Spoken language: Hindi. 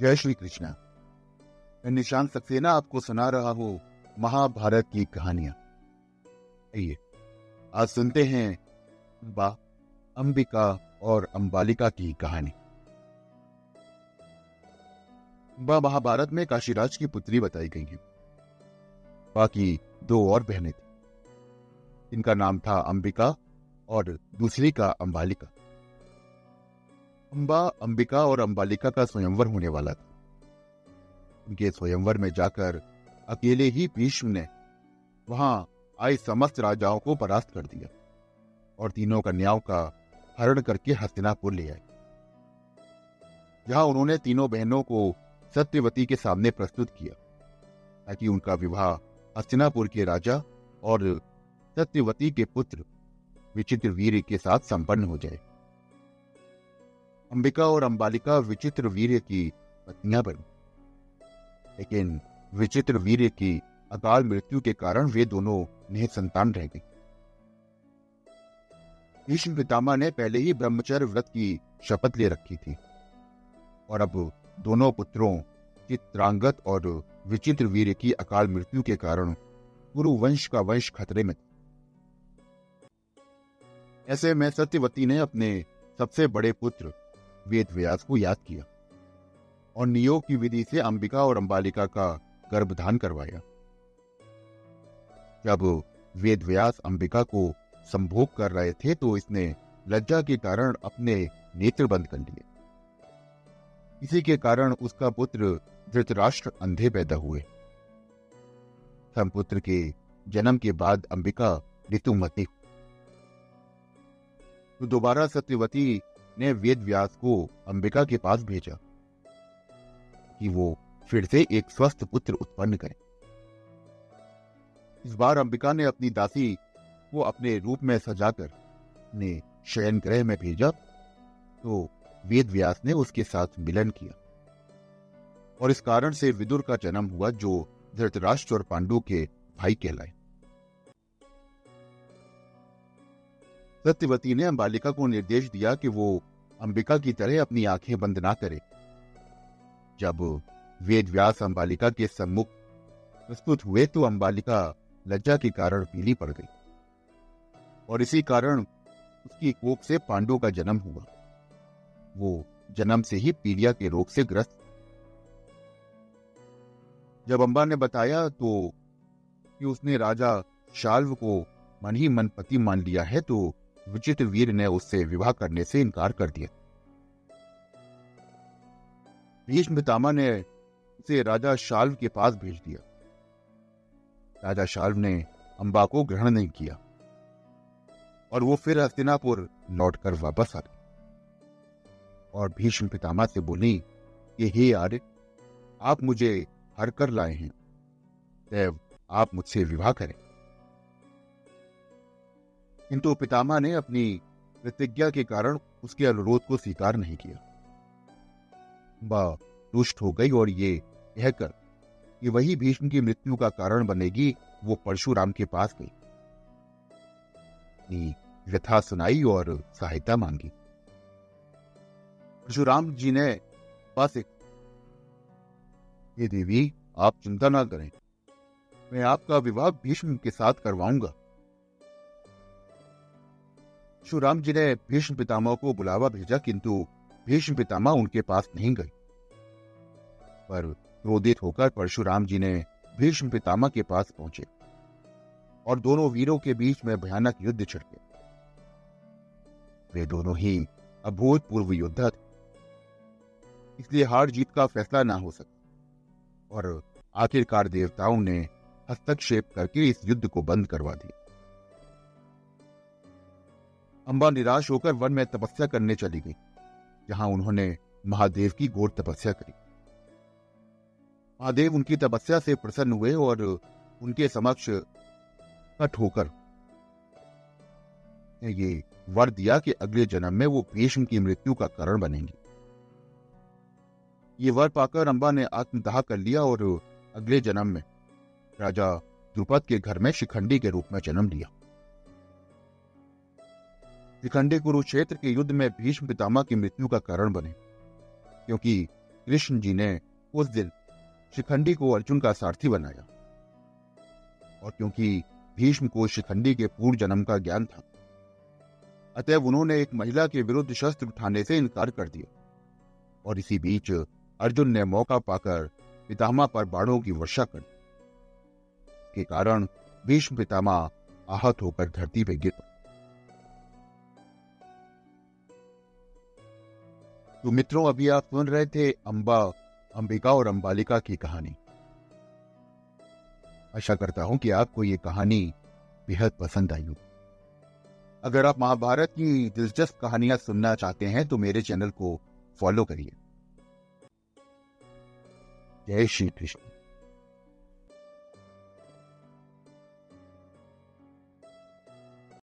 जय श्री कृष्णा। मैं निशांत सक्सेना आपको सुना रहा हूँ महाभारत की कहानियाँ। आइए, आज सुनते हैं बा, अंबिका और अंबालिका की कहानी। बा महाभारत में काशीराज की पुत्री बताई गई है। बाकी दो और बहनें थी। इनका नाम था अंबिका और दूसरी का अंबालिका। अंबा, अंबिका और अंबालिका का स्वयंवर होने वाला था। उनके स्वयंवर में जाकर अकेले ही भीष्म ने वहाँ आए समस्त राजाओं को परास्त कर दिया और तीनों कन्याओं का हरण करके हस्तिनापुर ले आए। जहाँ उन्होंने तीनों बहनों को सत्यवती के सामने प्रस्तुत किया ताकि उनका विवाह हस्तिनापुर के राजा और सत्यवती के पुत्र विचित्र वीर के साथ संपन्न हो जाए। अंबिका और अंबालिका विचित्र वीर्य की पत्नियाँ बनी। लेकिन विचित्र वीर्य की अकाल मृत्यु के कारण वे दोनों निह संतान रह गई। भीष्म पितामह ने पहले ही ब्रह्मचर्य व्रत की शपथ ले रखी थी और अब दोनों पुत्रों चित्रांगत और विचित्र वीर की अकाल मृत्यु के कारण गुरु वंश का वंश खतरे में था। ऐसे में सत्यवती ने अपने सबसे बड़े पुत्र वेद व्यास को याद किया और नियोग की विधि से अंबिका और अंबालिका का गर्भधान करवाया। जब वेद व्यास अंबिका को संभोग कर रहे थे तो इसने लज्जा के कारण अपने नेत्र बंद कर लिए। इसी के कारण उसका पुत्र धृतराष्ट्र अंधे पैदा हुए। पुत्र के जन्म के बाद अंबिका ऋतुमती तो दोबारा सत्यवती ने वेद व्यास को अंबिका के पास भेजा कि वो फिर से एक स्वस्थ पुत्र उत्पन्न करें। इस बार अंबिका ने अपनी दासी को अपने रूप में सजाकर ने शयन ग्रह में भेजा तो वेद व्यास ने उसके साथ मिलन किया। और इस कारण से विदुर का जन्म हुआ, जो धृतराष्ट्र और पांडु के भाई कहलाए। सत्यवती ने अंबालिका को निर्देश दिया कि वो अंबिका की तरह अपनी आँखें बंद ना करे। जब वेद व्यास अंबालिका के सम्मुख प्रस्तुत हुए तो अंबालिका लज्जा के कारण पीली पड़ गई और इसी कारण उसकी कोख से पांडु का जन्म हुआ। वो जन्म से ही पीलिया के रोग से ग्रस्त। जब अंबा ने बताया तो कि उसने राजा शाल्व को मन ही मन पति मान लिया है तो विचित्र वीर ने उससे विवाह करने से इनकार कर दिया। भीष्म पितामह ने उसे राजा शाल्व के पास भेज दिया। राजा शाल्व ने अंबा को ग्रहण नहीं किया और वो फिर हस्तिनापुर लौटकर वापस आ गई और भीष्म पितामह से बोली कि हे आर्य, आप मुझे हर कर लाए हैं। देव, आप मुझसे विवाह करें। किंतु पितामह ने अपनी प्रतिज्ञा के कारण उसके अनुरोध को स्वीकार नहीं किया। बा रुष्ट हो गई और ये कहकर कि वही भीष्म की मृत्यु का कारण बनेगी, वो परशुराम के पास गई। व्यथा सुनाई और सहायता मांगी। परशुराम जी ने पास एक ये देवी, आप चिंता ना करें। मैं आपका विवाह भीष्म के साथ करवाऊँगा। परशुराम जी ने भीष्म पितामह को बुलावा भेजा, किंतु भीष्म पितामह उनके पास नहीं गए। पर क्रोधित होकर परशुराम जी ने भीष्म पितामह के पास पहुँचे और दोनों वीरों के बीच में भयानक युद्ध छिड़के। वे दोनों ही अभूतपूर्व योद्धा थे, इसलिए हार जीत का फैसला ना हो सका और आखिरकार देवताओं ने हस्तक्षेप करके इस युद्ध को बंद करवा दिया। अंबा निराश होकर वन में तपस्या करने चली गई, जहाँ उन्होंने महादेव की घोर तपस्या करी। महादेव उनकी तपस्या से प्रसन्न हुए और उनके समक्ष कट होकर ये वर दिया कि अगले जन्म में वो भीष्म की मृत्यु का कारण बनेंगी। ये वर पाकर अंबा ने आत्मदाह कर लिया और अगले जन्म में राजा द्रुपद के घर में शिखंडी के रूप में जन्म लिया। शिखंडी कुरुक्षेत्र के युद्ध में भीष्म पितामह की मृत्यु का कारण बने। क्योंकि कृष्ण जी ने उस दिन शिखंडी को अर्जुन का सारथी बनाया। और क्योंकि भीष्म को शिखंडी के पूर्व जन्म का ज्ञान था, अतएव उन्होंने एक महिला के विरुद्ध शस्त्र उठाने से इनकार कर दिया। और इसी बीच अर्जुन ने मौका पाकर पितामह पर बाणों की वर्षा कर दी। के कारण भीष्म पितामह आहत होकर धरती पर गिर तो मित्रों, अभी आप सुन रहे थे अंबा, अंबिका और अंबालिका की कहानी। आशा करता हूँ कि आपको ये कहानी बेहद पसंद आई होगी। अगर आप महाभारत की दिलचस्प कहानियाँ सुनना चाहते हैं तो मेरे चैनल को फॉलो करिए। जय श्री कृष्ण।